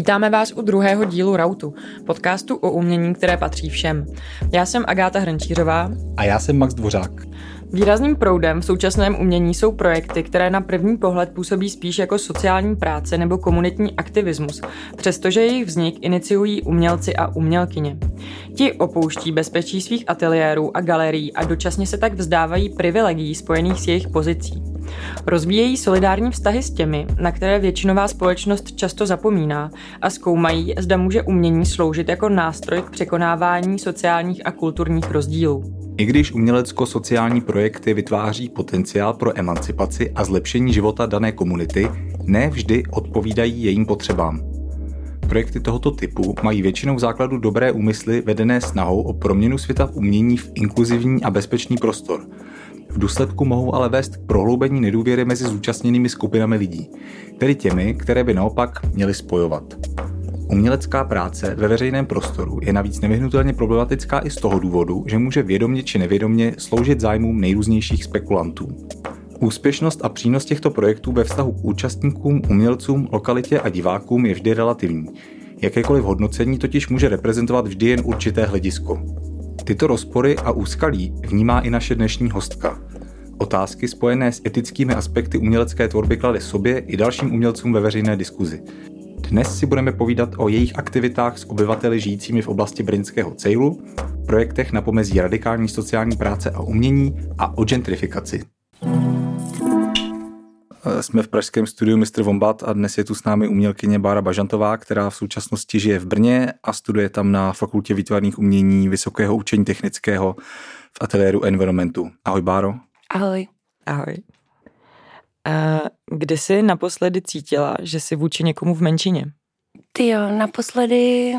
Vítáme vás u druhého dílu Rautu, podcastu o umění, které patří všem. Já jsem Agáta Hrnčířová. A já jsem Max Dvořák. Výrazným proudem v současném umění jsou projekty, které na první pohled působí spíš jako sociální práce nebo komunitní aktivismus, přestože jejich vznik iniciují umělci a umělkyně. Ti opouští bezpečí svých ateliérů a galerií a dočasně se tak vzdávají privilegií spojených s jejich pozicí. Rozvíjejí solidární vztahy s těmi, na které většinová společnost často zapomíná a zkoumají, zda může umění sloužit jako nástroj k překonávání sociálních a kulturních rozdílů. I když umělecko-sociální projekty vytváří potenciál pro emancipaci a zlepšení života dané komunity, ne vždy odpovídají jejím potřebám. Projekty tohoto typu mají většinou v základu dobré úmysly vedené snahou o proměnu světa v umění v inkluzivní a bezpečný prostor – v důsledku mohou ale vést k prohloubení nedůvěry mezi zúčastněnými skupinami lidí, tedy těmi, které by naopak měly spojovat. Umělecká práce ve veřejném prostoru je navíc nevyhnutelně problematická i z toho důvodu, že může vědomě či nevědomě sloužit zájmům nejrůznějších spekulantů. Úspěšnost a přínos těchto projektů ve vztahu k účastníkům, umělcům, lokalitě a divákům je vždy relativní. Jakékoliv hodnocení totiž může reprezentovat vždy jen určité hledisko. Tyto rozpory a úskalí vnímá i naše dnešní hostka. Otázky spojené s etickými aspekty umělecké tvorby klade sobě i dalším umělcům ve veřejné diskuzi. Dnes si budeme povídat o jejich aktivitách s obyvateli žijícími v oblasti Brynského cejlu, projektech na pomezí radikální sociální práce a umění a o gentrifikaci. Jsme v pražském studiu Mr. Vombat a dnes je tu s námi umělkyně Bára Bažantová, která v současnosti žije v Brně a studuje tam na Fakultě výtvarných umění Vysokého učení technického v ateliéru Environmentu. Ahoj Báro. Ahoj. Ahoj. A kdy jsi naposledy cítila, že jsi vůči někomu v menšině? Ty jo, naposledy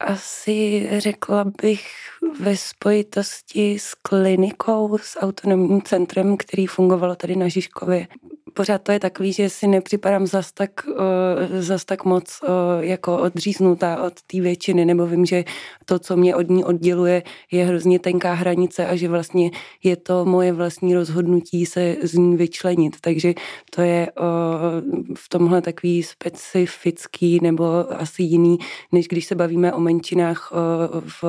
asi řekla bych ve spojitosti s klinikou, s autonomním centrem, který fungovalo tady na Žižkově pořád to je takový, že si nepřipadám zas tak, uh, zas tak moc uh, jako odříznutá od té většiny, nebo vím, že to, co mě od ní odděluje, je hrozně tenká hranice a že vlastně je to moje vlastní rozhodnutí se z ní vyčlenit. Takže to je uh, v tomhle takový specifický nebo asi jiný, než když se bavíme o menšinách uh, v,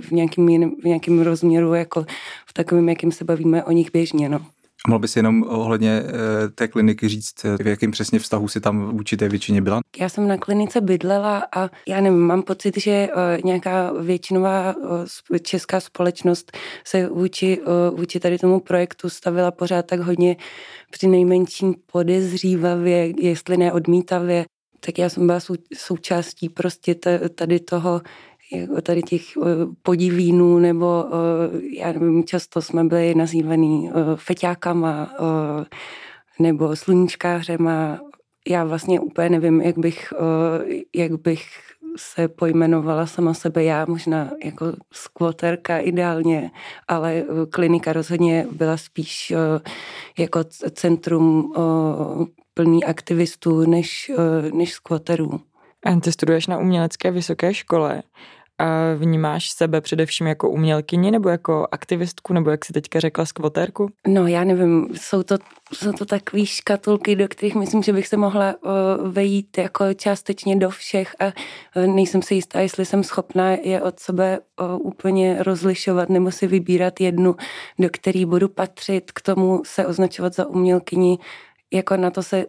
v, nějakým v nějakém rozměru, jako v takovém, jakým se bavíme o nich běžně. No. Mohl bys jenom ohledně eh, té kliniky říct, v jakém přesně vztahu si tam vůči té většině byla? Já jsem na klinice bydlela a já nevím, mám pocit, že eh, nějaká většinová eh, česká společnost se vůči, vůči tady tomu projektu stavila pořád tak hodně při nejmenším podezřívavě, jestli ne odmítavě. Tak já jsem byla sou, součástí prostě tady toho jako tady těch eh, podivínů, nebo eh, já nevím, často jsme byli nazývaný eh, feťákama nebo sluníčkářema. Já vlastně úplně nevím, jak bych, jak bych se pojmenovala sama sebe já, možná jako skvoterka ideálně, ale klinika rozhodně byla spíš jako centrum plný aktivistů než, než skvoterů. A ty studuješ na umělecké vysoké škole. Vnímáš sebe především jako umělkyni nebo jako aktivistku, nebo jak si teďka řekla, skvotérku? No já nevím, jsou to, jsou to takové škatulky, do kterých myslím, že bych se mohla uh, vejít jako částečně do všech a uh, nejsem si jistá, jestli jsem schopná je od sebe uh, úplně rozlišovat nebo si vybírat jednu, do který budu patřit, k tomu se označovat za umělkyni, jako na to se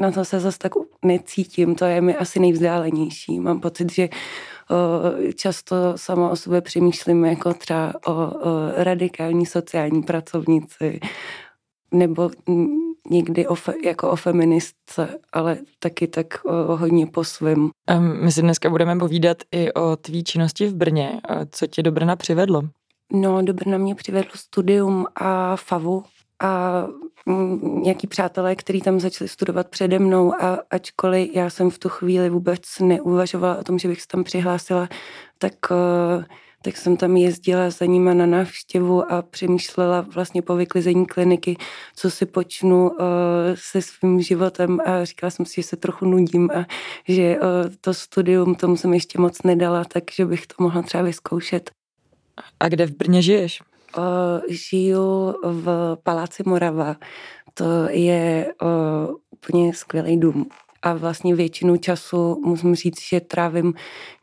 na to se zase tak necítím, to je mi asi nejvzdálenější. Mám pocit, že často sama o sobě přemýšlím jako třeba o, o radikální sociální pracovnici nebo někdy o fe, jako o feministce, ale taky tak o, hodně po svém. My si dneska budeme povídat i o tvý činnosti v Brně. Co tě do Brna přivedlo? No, do Brna mě přivedlo studium a FAVu a nějaký přátelé, kteří tam začali studovat přede mnou a ačkoliv já jsem v tu chvíli vůbec neuvažovala o tom, že bych se tam přihlásila, tak, eh, tak jsem tam jezdila za nima na návštěvu a přemýšlela vlastně po vyklizení kliniky, co si počnu eh, se svým životem a říkala jsem si, že se trochu nudím a že eh, to studium tomu jsem ještě moc nedala, takže bych to mohla třeba vyzkoušet. A kde v Brně žiješ? Uh, žiju v Paláci Morava. To je uh, úplně skvělý dům. a vlastně většinu času musím říct, že trávím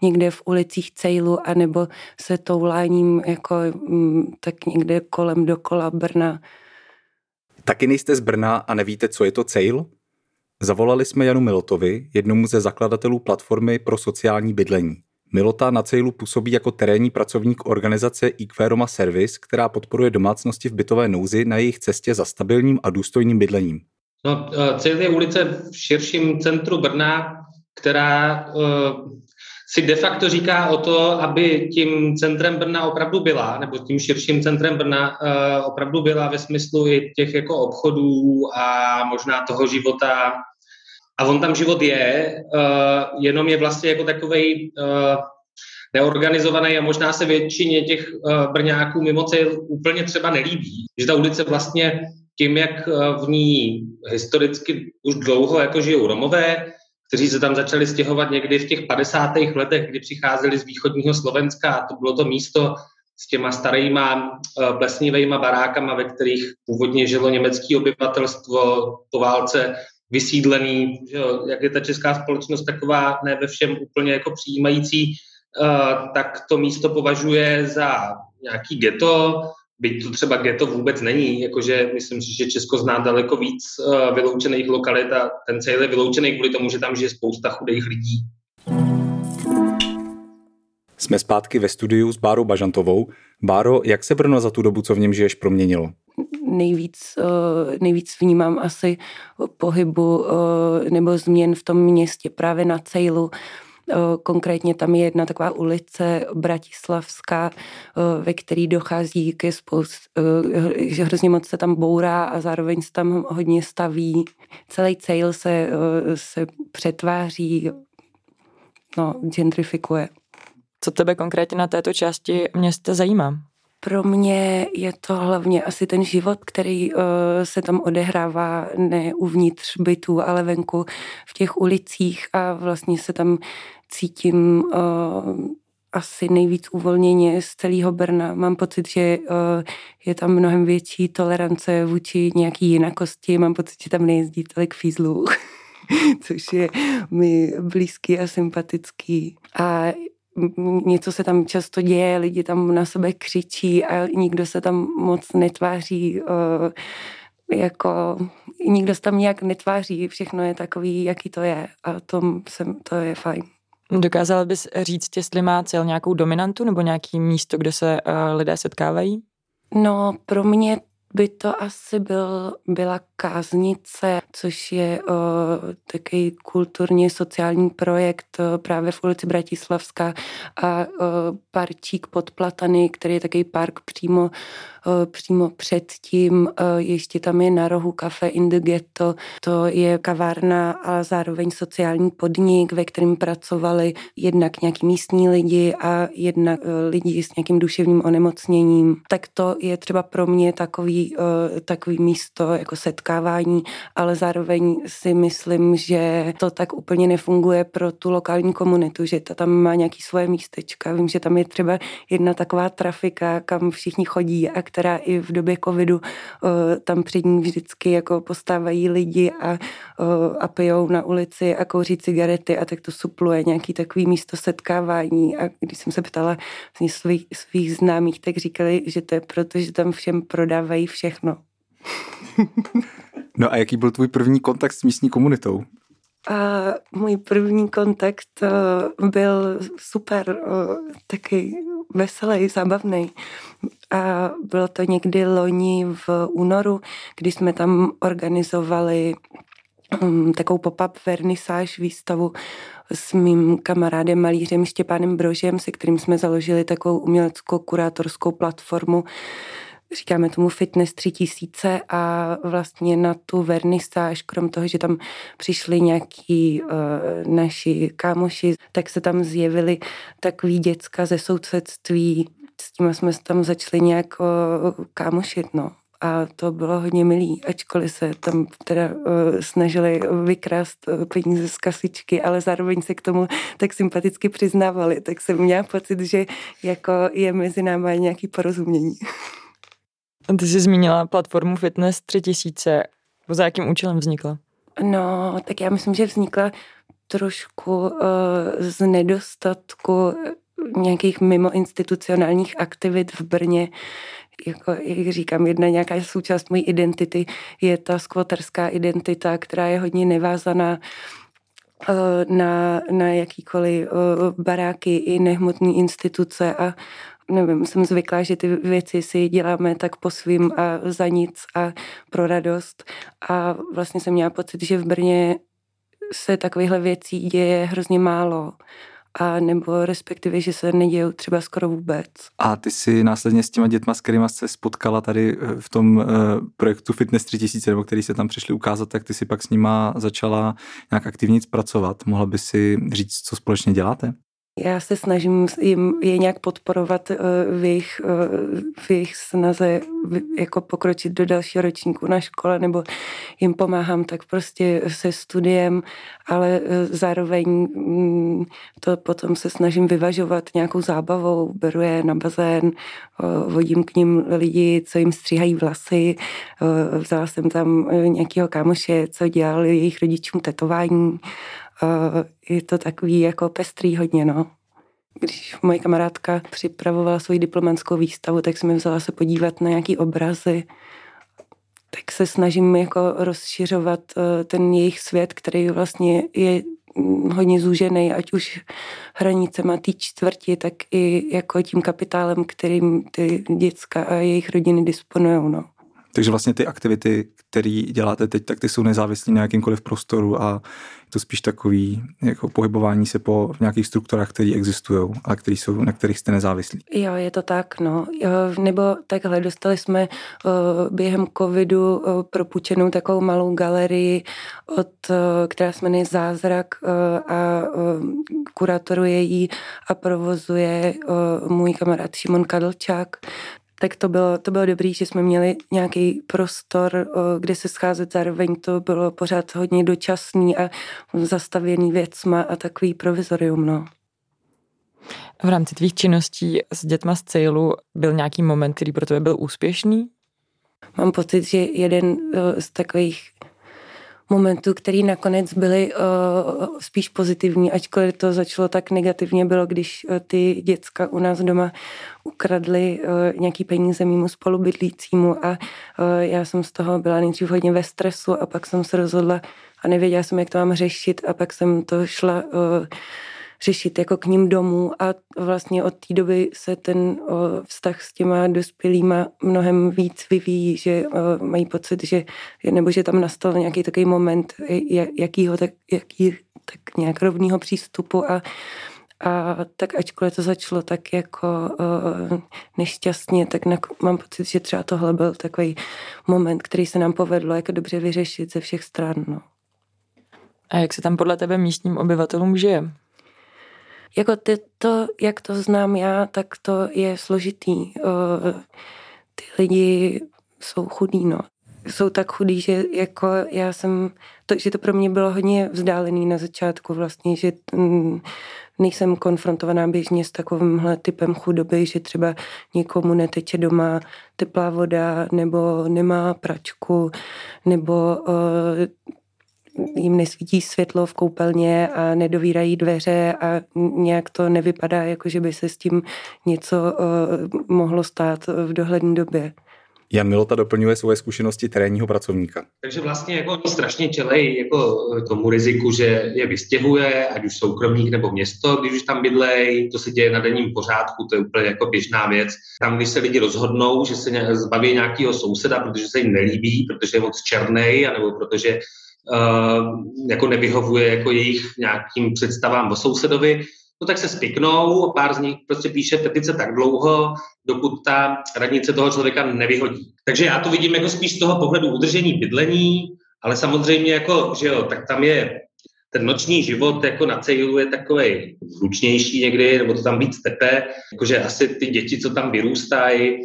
někde v ulicích Cejlu anebo se touláním jako mm, tak někde kolem dokola Brna. Taky nejste z Brna a nevíte, co je to Cejl? Zavolali jsme Janu Milotovi, jednomu ze zakladatelů platformy pro sociální bydlení. Milota na Cejlu působí jako terénní pracovník organizace Equeroma Service, která podporuje domácnosti v bytové nouzi na jejich cestě za stabilním a důstojným bydlením. No, eh, Cejl je ulice v širším centru Brna, která uh, si de facto říká o to, aby tím centrem Brna opravdu byla, nebo tím širším centrem Brna uh, opravdu byla ve smyslu i těch jako obchodů a možná toho života a on tam život je, uh, jenom je vlastně jako takovej uh, neorganizovaný a možná se většině těch uh, brňáků mimo cíl úplně třeba nelíbí. Že ta ulice vlastně tím, jak v ní historicky už dlouho jako žijou Romové, kteří se tam začali stěhovat někdy v těch 50. letech, kdy přicházeli z východního Slovenska a to bylo to místo s těma starýma plesnivejma barákama, ve kterých původně žilo německé obyvatelstvo po válce vysídlený, že jo, jak je ta česká společnost taková ne ve všem úplně jako přijímající, uh, tak to místo považuje za nějaký ghetto, byť to třeba ghetto vůbec není, jakože myslím si, že Česko zná daleko víc uh, vyloučených lokalit a ten cíl je vyloučený kvůli tomu, že tam žije spousta chudých lidí. Jsme zpátky ve studiu s Bárou Bažantovou. Báro, jak se Brno za tu dobu, co v něm žiješ, proměnilo? nejvíc, eh, nejvíc vnímám asi pohybu eh, nebo změn v tom městě právě na Cejlu. Eh, konkrétně tam je jedna taková ulice Bratislavská, ve který dochází ke spoust, že hrozně moc se tam bourá a zároveň se tam hodně staví. Celý Cejl se, se přetváří, no, gentrifikuje. Co tebe konkrétně na této části města zajímá? Pro mě je to hlavně asi ten život, který uh, se tam odehrává ne uvnitř bytu, ale venku v těch ulicích a vlastně se tam cítím uh, asi nejvíc uvolněně z celého Brna. Mám pocit, že uh, je tam mnohem větší tolerance vůči nějaký jinakosti. Mám pocit, že tam nejezdí tolik fízlů, což je mi blízký a sympatický. A něco se tam často děje, lidi tam na sebe křičí a nikdo se tam moc netváří uh, jako nikdo se tam nějak netváří, všechno je takový, jaký to je a to, jsem, to je fajn. Dokázala bys říct, jestli má cel nějakou dominantu nebo nějaký místo, kde se uh, lidé setkávají? No, pro mě by to asi byl, byla Káznice, což je uh, takový kulturně sociální projekt uh, právě v ulici Bratislavská a uh, parčík pod Platany, který je takový park přímo přímo předtím. Eh, ještě tam je na rohu Cafe in the Ghetto. To je kavárna a zároveň sociální podnik, ve kterém pracovali jednak nějaký místní lidi a jednak eh, lidi s nějakým duševním onemocněním. Tak to je třeba pro mě takový, takový místo jako setkávání, ale zároveň si myslím, že to tak úplně nefunguje pro tu lokální komunitu, že ta tam má nějaký svoje místečka. Vím, že tam je třeba jedna taková trafika, kam všichni chodí a která i v době covidu eh, tam před ní vždycky jako postávají lidi a, eh, a pijou na ulici a kouří cigarety a tak to supluje nějaký takový místo setkávání a když jsem se ptala svých, svých známých, tak říkali, že to je proto, že tam všem prodávají všechno. No a jaký byl tvůj první kontakt s místní komunitou? A můj první kontakt uh, byl super, taky veselý, zábavný. A bylo to někdy loni v únoru, kdy jsme tam organizovali um, takovou pop-up vernisáž výstavu s mým kamarádem malířem Štěpánem Brožem, se kterým jsme založili takovou uměleckou kurátorskou platformu, říkáme tomu Fitness 3000 a vlastně na tu vernisáž, krom toho, že tam přišli nějaký uh, naši kámoši, tak se tam zjevili takový děcka ze sousedství, s tím jsme se tam začali nějak kámošit, no a to bylo hodně milý, ačkoliv se tam teda uh, snažili vykrást uh, peníze z kasičky, ale zároveň se k tomu tak sympaticky přiznávali, tak jsem měla pocit, že jako je mezi námi nějaký porozumění. Ty jsi zmínila platformu Fitness 3000. Za jakým účelem vznikla? No, tak já myslím, že vznikla trošku uh, z nedostatku nějakých mimoinstitucionálních aktivit v Brně. Jako, jak říkám, jedna nějaká součást mojí identity je ta skvoterská identita, která je hodně nevázaná eh, na, na jakýkoliv eh, baráky i nehmotné instituce a nevím, jsem zvyklá, že ty věci si děláme tak po svým a za nic a pro radost. A vlastně jsem měla pocit, že v Brně se takovýchhle věcí děje hrozně málo a nebo respektive, že se nedějou třeba skoro vůbec. A ty si následně s těma dětma, s kterými se spotkala tady eh, v tom uh, projektu Fitness 3000, nebo který se tam přišli ukázat, tak ty si pak s nima začala nějak aktivně pracovat. Mohla by si říct, co společně děláte? Já se snažím jim je nějak podporovat eh, v jejich, eh, v jejich snaze jako pokročit do dalšího ročníku na škole, nebo jim pomáhám tak prostě se studiem, ale eh, zároveň mm, to potom se snažím vyvažovat nějakou zábavou, beru je na bazén, vodím k ním lidi, co jim stříhají vlasy, vzala jsem tam nějakého kámoše, co dělal jejich rodičům tetování, je to takový jako pestrý hodně, no. Když moje kamarádka připravovala svoji diplomatskou výstavu, tak jsem mi vzala se podívat na nějaký obrazy, tak se snažím jako rozšiřovat eh, ten jejich svět, který vlastně je hodně zúžený, ať už hranicema té čtvrti, tak i jako tím kapitálem, kterým ty děcka a jejich rodiny disponují. No. Takže vlastně ty aktivity, které děláte teď, tak ty jsou nezávislé na jakýmkoliv prostoru a je to spíš takový jako pohybování se po nějakých strukturách, které existují a který jsou, na kterých jste nezávislí. Jo, je to tak, no. Nebo takhle, dostali jsme uh, během covidu uh, propůjčenou takovou malou galerii, od, uh, která se jmenuje Zázrak a kuratoruje ji a provozuje můj kamarád Šimon Kadlčák tak to bylo, to bylo dobrý, že jsme měli nějaký prostor, kde se scházet, zároveň to bylo pořád hodně dočasný a zastavěný věcma a takový provizorium, no. V rámci tvých činností s dětma z Cejlu byl nějaký moment, který pro tebe byl úspěšný? Mám pocit, že jeden z takových momentů, který nakonec byly uh, spíš pozitivní, ačkoliv to začalo tak negativně, bylo, když uh, ty děcka u nás doma ukradly uh, nějaký peníze mimo spolubydlícímu a uh, já jsem z toho byla nejdřív hodně ve stresu a pak jsem se rozhodla a nevěděla jsem, jak to mám řešit a pak jsem to šla uh, řešit jako k ním domů a vlastně od té doby se ten vztah s těma dospělýma mnohem víc vyvíjí, že mají pocit, že nebo že tam nastal nějaký takový moment jakýho, tak, jaký, tak nějak rovného přístupu a a tak ačkoliv to začalo tak jako uh, nešťastně, tak na, mám pocit, že třeba tohle byl takový moment, který se nám povedlo jako dobře vyřešit ze všech stran. No. A jak se tam podle tebe místním obyvatelům žije? Jako ty, to, jak to znám já, tak to je složitý. Ty lidi jsou chudí, no. Jsou tak chudí, že jako já jsem, to, že to pro mě bylo hodně vzdálený na začátku vlastně, že nejsem konfrontovaná běžně s takovýmhle typem chudoby, že třeba někomu neteče doma teplá voda, nebo nemá pračku, nebo uh, jim nesvítí světlo v koupelně a nedovírají dveře a nějak to nevypadá, jako že by se s tím něco uh, mohlo stát v dohledné době. Jan Milota doplňuje svoje zkušenosti terénního pracovníka. Takže vlastně jako oni strašně čelej jako tomu riziku, že je vystěhuje, ať už soukromník nebo město, když už tam bydlej, to se děje na denním pořádku, to je úplně jako běžná věc. Tam, když se lidi rozhodnou, že se zbaví nějakého souseda, protože se jim nelíbí, protože je moc černý, anebo protože jako nevyhovuje jako jejich nějakým představám o sousedovi, no tak se spiknou, pár z nich prostě píše petice tak dlouho, dokud ta radnice toho člověka nevyhodí. Takže já to vidím jako spíš z toho pohledu udržení bydlení, ale samozřejmě jako, že jo, tak tam je ten noční život jako na cejlu je takový hlučnější někdy, nebo to tam víc tepe, jakože asi ty děti, co tam vyrůstají,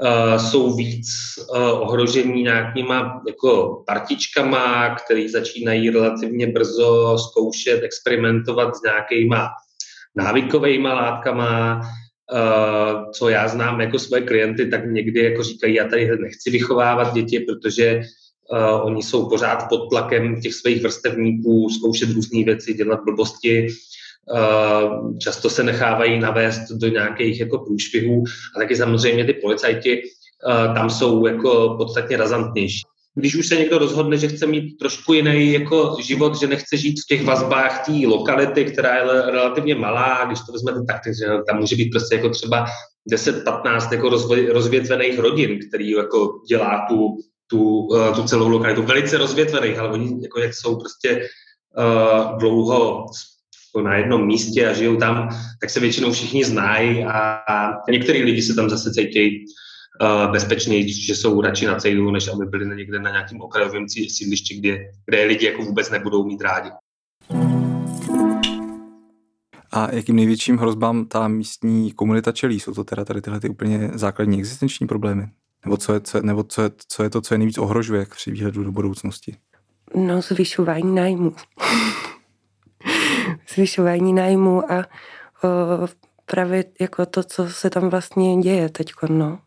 uh, jsou víc uh, ohrožení nějakýma jako partičkama, který začínají relativně brzo zkoušet, experimentovat s nějakýma návykovými látkama, uh, co já znám jako své klienty, tak někdy jako říkají, já tady nechci vychovávat děti, protože oni jsou pořád pod tlakem těch svých vrstevníků, zkoušet různé věci, dělat blbosti. Uh, často se nechávají navést do nějakých jako průšvihů a taky samozřejmě ty policajti uh, tam jsou jako podstatně razantnější když už se někdo rozhodne, že chce mít trošku jiný jako život, že nechce žít v těch vazbách té lokality, která je relativně malá, když to vezmete tak, že tam může být prostě jako třeba 10-15 jako rozvětvených rodin, který jako dělá tu, tu, uh, tu celou lokalitu. Velice rozvětvených, ale oni jako jak jsou prostě uh, dlouho na jednom místě a žijou tam, tak se většinou všichni znají a, a některý lidi se tam zase cítí uh, bezpečnější, že jsou radši na cejlu, než aby byli někde na nějakém okrajovém sídlišti, kde, kde lidi jako vůbec nebudou mít rádi. A jakým největším hrozbám ta místní komunita čelí? Jsou to teda tady tyhle ty úplně základní existenční problémy? Nebo co je, co, nebo co je, co je to, co je nejvíc ohrožuje při výhledu do budoucnosti? No, zvyšování nájmu. Zvyšování nájmu a o, právě jako to, co se tam vlastně děje teď, no.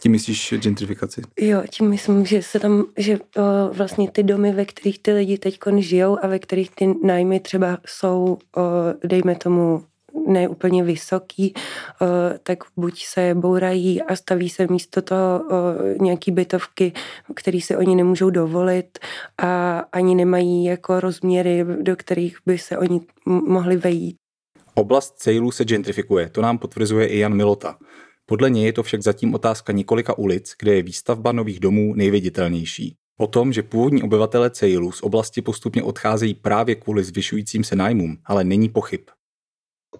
Tím myslíš gentrifikaci? Jo, tím myslím, že se tam, že o, vlastně ty domy, ve kterých ty lidi teď žijou a ve kterých ty nájmy třeba jsou, o, dejme tomu, ne úplně vysoký, o, tak buď se bourají a staví se místo toho o, nějaký bytovky, které si oni nemůžou dovolit a ani nemají jako rozměry, do kterých by se oni mohli vejít. Oblast Cejlu se gentrifikuje, to nám potvrzuje i Jan Milota. Podle něj je to však zatím otázka několika ulic, kde je výstavba nových domů nejviditelnější. O tom, že původní obyvatele Cejlu z oblasti postupně odcházejí právě kvůli zvyšujícím se nájmům, ale není pochyb.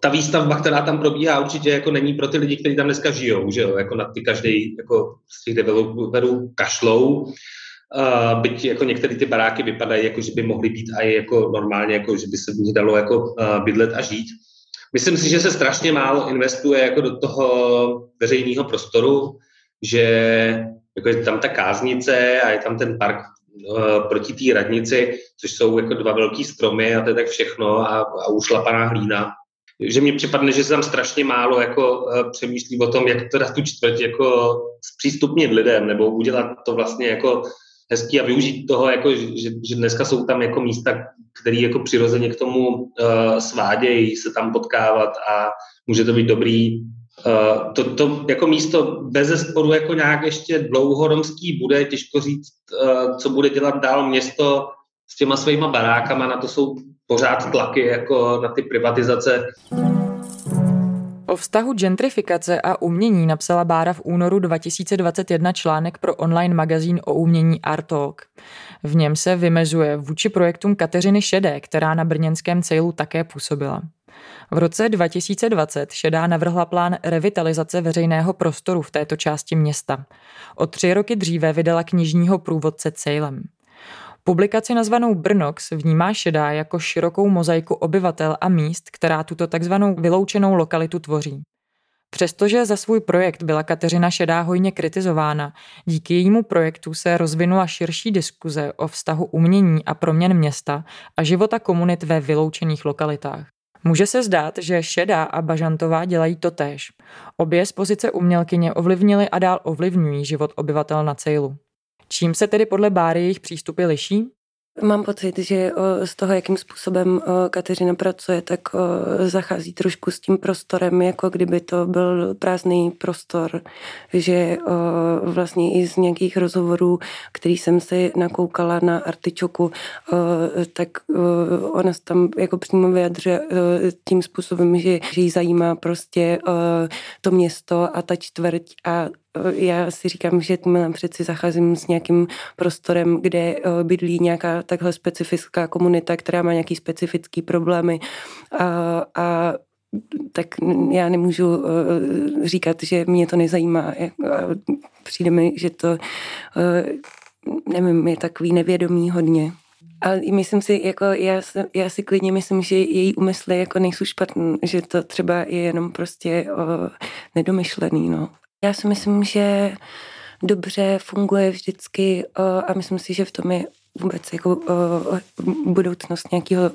Ta výstavba, která tam probíhá, určitě jako není pro ty lidi, kteří tam dneska žijou, že jo? Jako na ty každý jako z těch developerů kašlou. Uh, byť jako některé ty baráky vypadají, jako že by mohly být i jako normálně, jako že by se v nich dalo jako uh, bydlet a žít. Myslím si, že se strašně málo investuje jako do toho veřejného prostoru, že jako je tam ta káznice a je tam ten park uh, proti té radnici, což jsou jako dva velký stromy a to je tak všechno a, a ušlapaná hlína. Že mně připadne, že se tam strašně málo jako uh, přemýšlí o tom, jak teda tu čtvrť jako zpřístupnit lidem nebo udělat to vlastně jako hezký a využít toho, jako, že, že dneska jsou tam jako místa, které jako přirozeně k tomu uh, svádějí se tam potkávat a může to být dobrý. Uh, to, to jako místo bez sporu jako nějak ještě dlouhoromský bude, těžko říct, uh, co bude dělat dál město s těma svýma barákama, na to jsou pořád tlaky jako na ty privatizace. O vztahu gentrifikace a umění napsala Bára v únoru 2021 článek pro online magazín o umění Art Talk. V něm se vymezuje vůči projektům Kateřiny Šedé, která na brněnském cejlu také působila. V roce 2020 Šedá navrhla plán revitalizace veřejného prostoru v této části města. O tři roky dříve vydala knižního průvodce Cejlem. Publikaci nazvanou Brnox vnímá Šedá jako širokou mozaiku obyvatel a míst, která tuto takzvanou vyloučenou lokalitu tvoří. Přestože za svůj projekt byla Kateřina Šedá hojně kritizována, díky jejímu projektu se rozvinula širší diskuze o vztahu umění a proměn města a života komunit ve vyloučených lokalitách. Může se zdát, že Šedá a Bažantová dělají to též. Obě z pozice umělkyně ovlivnily a dál ovlivňují život obyvatel na Cejlu. Čím se tedy podle Báry jejich přístupy liší? Mám pocit, že z toho, jakým způsobem Kateřina pracuje, tak zachází trošku s tím prostorem, jako kdyby to byl prázdný prostor, že vlastně i z nějakých rozhovorů, který jsem si nakoukala na Artičoku, tak ona se tam jako přímo vyjadřuje tím způsobem, že, že jí zajímá prostě to město a ta čtvrť a já si říkám, že tímhle přeci zacházím s nějakým prostorem, kde eh, bydlí nějaká takhle specifická komunita, která má nějaký specifický problémy a, a tak já nemůžu eh, říkat, že mě to nezajímá. Přijde mi, že to, eh, nevím, je takový nevědomý hodně. Ale myslím si, jako já, já si klidně myslím, že její úmysly jako nejsou špatný, že to třeba je jenom prostě o, nedomyšlený, no. Já si myslím, že dobře funguje vždycky a myslím si, že v tom je vůbec jako budoucnost nějakého,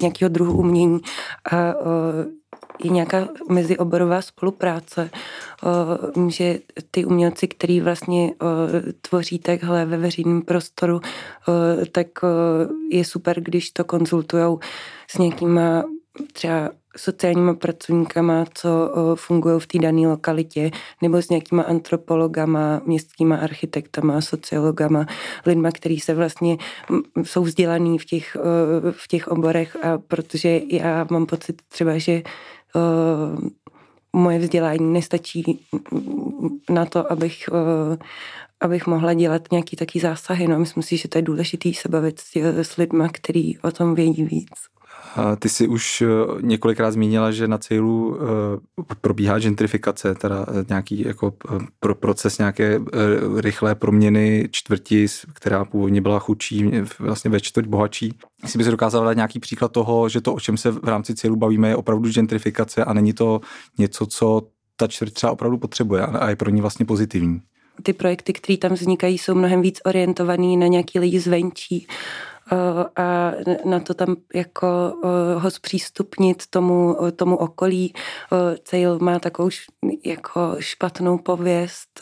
nějakého druhu umění a je nějaká mezioborová spolupráce, že ty umělci, který vlastně tvoří takhle ve veřejném prostoru, tak je super, když to konzultujou s nějakýma třeba sociálníma pracovníkama, co fungují v té dané lokalitě, nebo s nějakýma antropologama, městskýma architektama, sociologama, lidma, kteří se vlastně jsou vzdělaný v těch, v těch oborech a protože já mám pocit třeba, že moje vzdělání nestačí na to, abych, abych mohla dělat nějaký taký zásahy. No, myslím si, že to je důležité se bavit s, s lidma, kteří o tom vědí víc. Ty jsi už eh, několikrát zmínila, že na cílu eh, probíhá gentrifikace, teda eh, nějaký jako pro proces nějaké rychlé proměny čtvrti, která původně byla chudší, vlastně ve čtvrť bohatší. Jestli by se dokázala dát nějaký příklad toho, že to, o čem se v rámci cílu bavíme, je opravdu gentrifikace a není to něco, co ta čtvrť třeba opravdu potřebuje a je pro ní vlastně pozitivní ty projekty, které tam vznikají, jsou mnohem víc orientovaný na nějaký lidi zvenčí a na to tam jako eh, ho zpřístupnit tomu, tomu okolí. Eh, Cejl má takovou jako špatnou pověst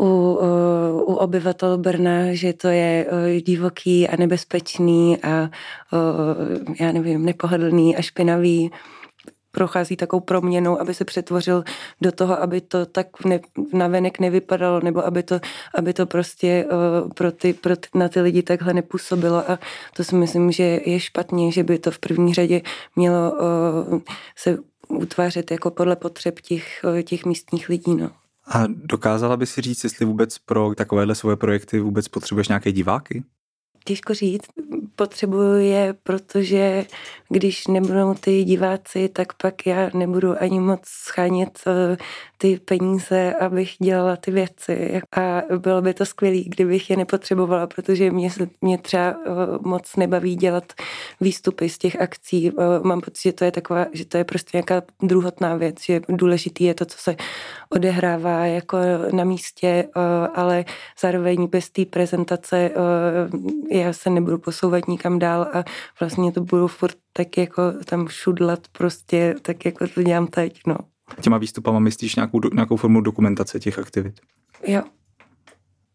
u, u obyvatel Brna, že to je divoký a nebezpečný a já nevím, nepohodlný a špinavý prochází takovou proměnou, aby se přetvořil do toho, aby to tak ne, navenek nevypadalo, nebo aby to, aby to prostě uh, pro ty, pro ty, na ty lidi takhle nepůsobilo a to si myslím, že je špatně, že by to v první řadě mělo uh, se utvářet jako podle potřeb těch, uh, těch místních lidí. No. A dokázala by si říct, jestli vůbec pro takovéhle svoje projekty vůbec potřebuješ nějaké diváky? Těžko říct, potřebuju je, protože když nebudou ty diváci, tak pak já nebudu ani moc schánět eh, ty peníze, abych dělala ty věci. A bylo by to skvělé, kdybych je nepotřebovala, protože mě, se, mě třeba eh, moc nebaví dělat výstupy z těch akcí. Eh, mám pocit, že to je taková, že to je prostě nějaká druhotná věc, že důležitý je to, co se odehrává jako na místě, ale zároveň bez té prezentace já se nebudu posouvat nikam dál a vlastně to budu furt tak jako tam šudlat prostě, tak jako to dělám teď, no. Těma výstupama myslíš nějakou, nějakou formu dokumentace těch aktivit? Jo.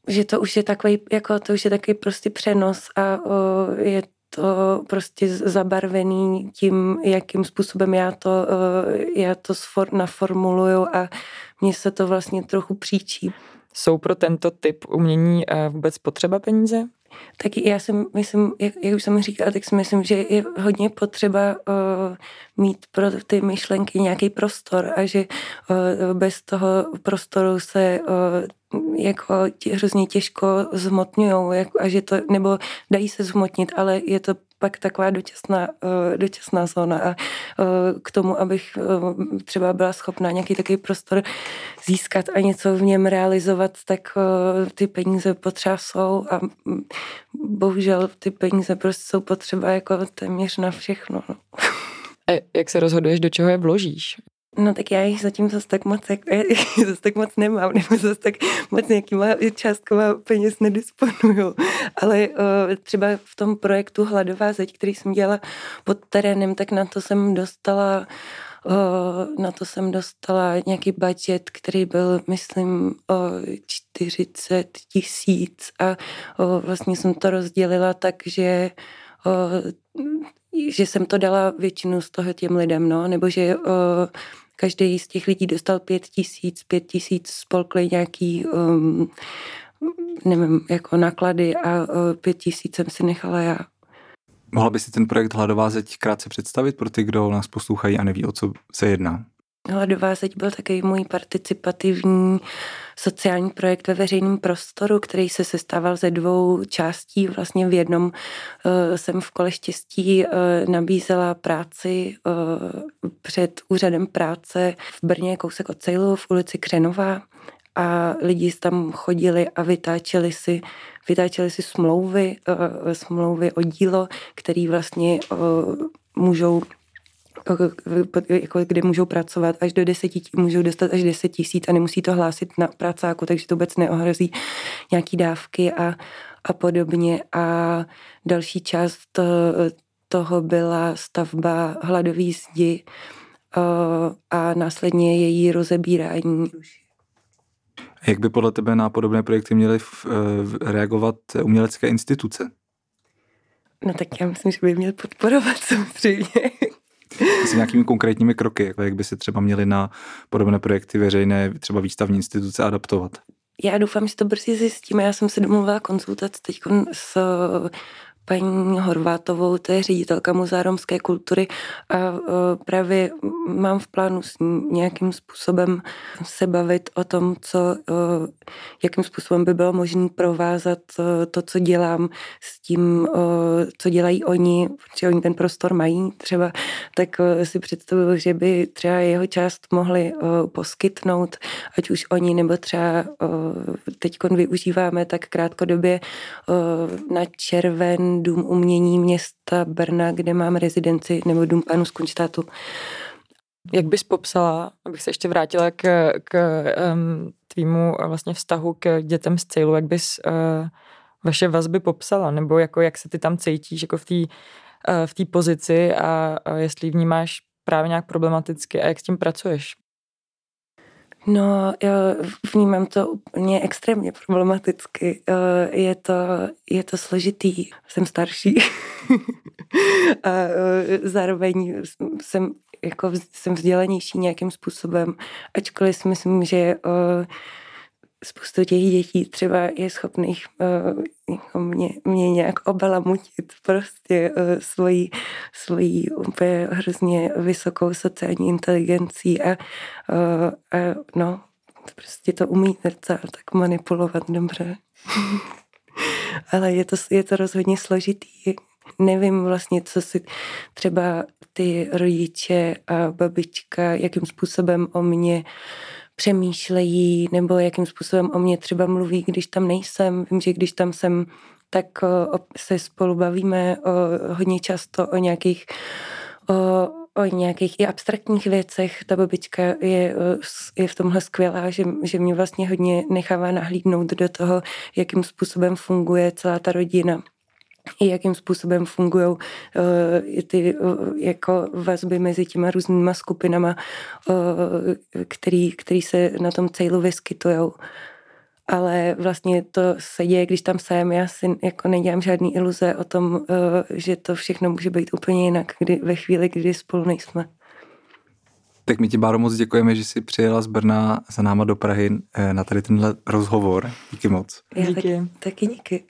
Že to už je takový, jako to už je takový prostě přenos a o, je to prostě zabarvený tím, jakým způsobem já to, o, já to sfor, naformuluju a mně se to vlastně trochu příčí. Jsou pro tento typ umění eh, vůbec potřeba peníze? Tak já si myslím, jak, jak už jsem říkala, tak si myslím, že je hodně potřeba uh, mít pro ty myšlenky nějaký prostor a že uh, bez toho prostoru se uh, jako tě, hrozně těžko zhmotňují jako, a že to, nebo dají se zhmotnit, ale je to pak taková dočasná, uh, dočasná zóna a uh, k tomu, abych uh, třeba byla schopná nějaký takový prostor získat a něco v něm realizovat, tak ty peníze potřeba jsou a mm, bohužel ty peníze prostě jsou potřeba jako téměř na všechno. No. A jak se rozhoduješ, do čeho je vložíš? No tak já jich zatím zase tak moc, jak, zase tak moc nemám, nebo zase tak moc nějakýma částkama peněz nedisponuju. Ale uh, třeba v tom projektu Hladová zeď, který jsem dělala pod terénem, tak na to jsem dostala uh, na to jsem dostala nějaký budget, který byl, myslím, o 40 tisíc a uh, vlastně jsem to rozdělila tak, že že jsem to dala většinu z toho těm lidem, no, nebo že každý z těch lidí dostal pět tisíc, pět tisíc spolkli nějaký, um, nevím, jako náklady a uh, pět tisíc jsem si nechala já. Mohla by si ten projekt Hladová zeď krátce představit pro ty, kdo nás poslouchají a neví, o co se jedná? Hladová zeď byl takový můj participativní sociální projekt ve veřejném prostoru, který se sestával ze dvou částí. Vlastně v jednom uh, jsem v kole štěstí uh, nabízela práci uh, před úřadem práce v Brně, kousek od Cejlu, v ulici Křenová a lidi tam chodili a vytáčeli si, vytáčeli si smlouvy, smlouvy o dílo, který vlastně můžou jako, kde můžou pracovat až do deseti, můžou dostat až 10 tisíc a nemusí to hlásit na prácáku, takže to vůbec neohrozí nějaký dávky a, a podobně. A další část toho byla stavba hladový zdi, a následně její rozebírání. Jak by podle tebe na podobné projekty měly reagovat umělecké instituce? No tak já myslím, že by měl podporovat samozřejmě. S nějakými konkrétními kroky, jako jak by se třeba měly na podobné projekty veřejné, třeba výstavní instituce adaptovat? Já doufám, že to brzy zjistíme. Já jsem se domluvila konzultaci teď s paní Horvátovou, to je ředitelka Muzea romské kultury a e, právě mám v plánu s nějakým způsobem se bavit o tom, co, e, jakým způsobem by bylo možné provázat e, to, co dělám s tím, co dělají oni, protože oni ten prostor mají třeba, tak si představuju, že by třeba jeho část mohli poskytnout, ať už oni nebo třeba teď využíváme tak krátkodobě na červen Dům umění města Brna, kde mám rezidenci, nebo Dům panu z Kunštátu. Jak bys popsala, abych se ještě vrátila k, k um, tvýmu vlastně vztahu k dětem z cílu, jak bys uh, vaše vazby popsala, nebo jako jak se ty tam cítíš jako v té uh, té pozici a, a jestli vnímáš právě nějak problematicky a jak s tím pracuješ? No, já vnímám to úplně extrémně problematicky. Eh, je to, je to složitý. Jsem starší a eh, zároveň jsem, jako, jsem vzdělanější nějakým způsobem, ačkoliv si myslím, že eh, spoustu těch dětí třeba je schopných uh, mě, mě nějak obalamutit prostě uh, svojí, svojí úplně hrozně vysokou sociální inteligencí a, uh, a no, prostě to umí docela tak manipulovat dobře. Ale je to, je to rozhodně složitý. Nevím vlastně, co si třeba ty rodiče a babička, jakým způsobem o mě uh, přemýšlejí nebo jakým způsobem o mě třeba mluví, když tam nejsem. Vím, že když tam jsem, tak se spolu bavíme hodně často o nějakých o, o nějakých i abstraktních věcech. Ta babička je, je v tomhle skvělá, že, že mě vlastně hodně nechává nahlídnout do toho, jakým způsobem funguje celá ta rodina i jakým způsobem fungují uh, ty uh, jako vazby mezi těma různýma skupinama, uh, který, který se na tom cílu vyskytují. Ale vlastně to se děje, když tam jsem, já si jako nedělám žádný iluze o tom, uh, že to všechno může být úplně jinak kdy, ve chvíli, kdy spolu nejsme. Tak my ti, Báro, moc děkujeme, že jsi přijela z Brna za náma do Prahy na tady tenhle rozhovor. Díky moc. Já díky. Taky, taky díky.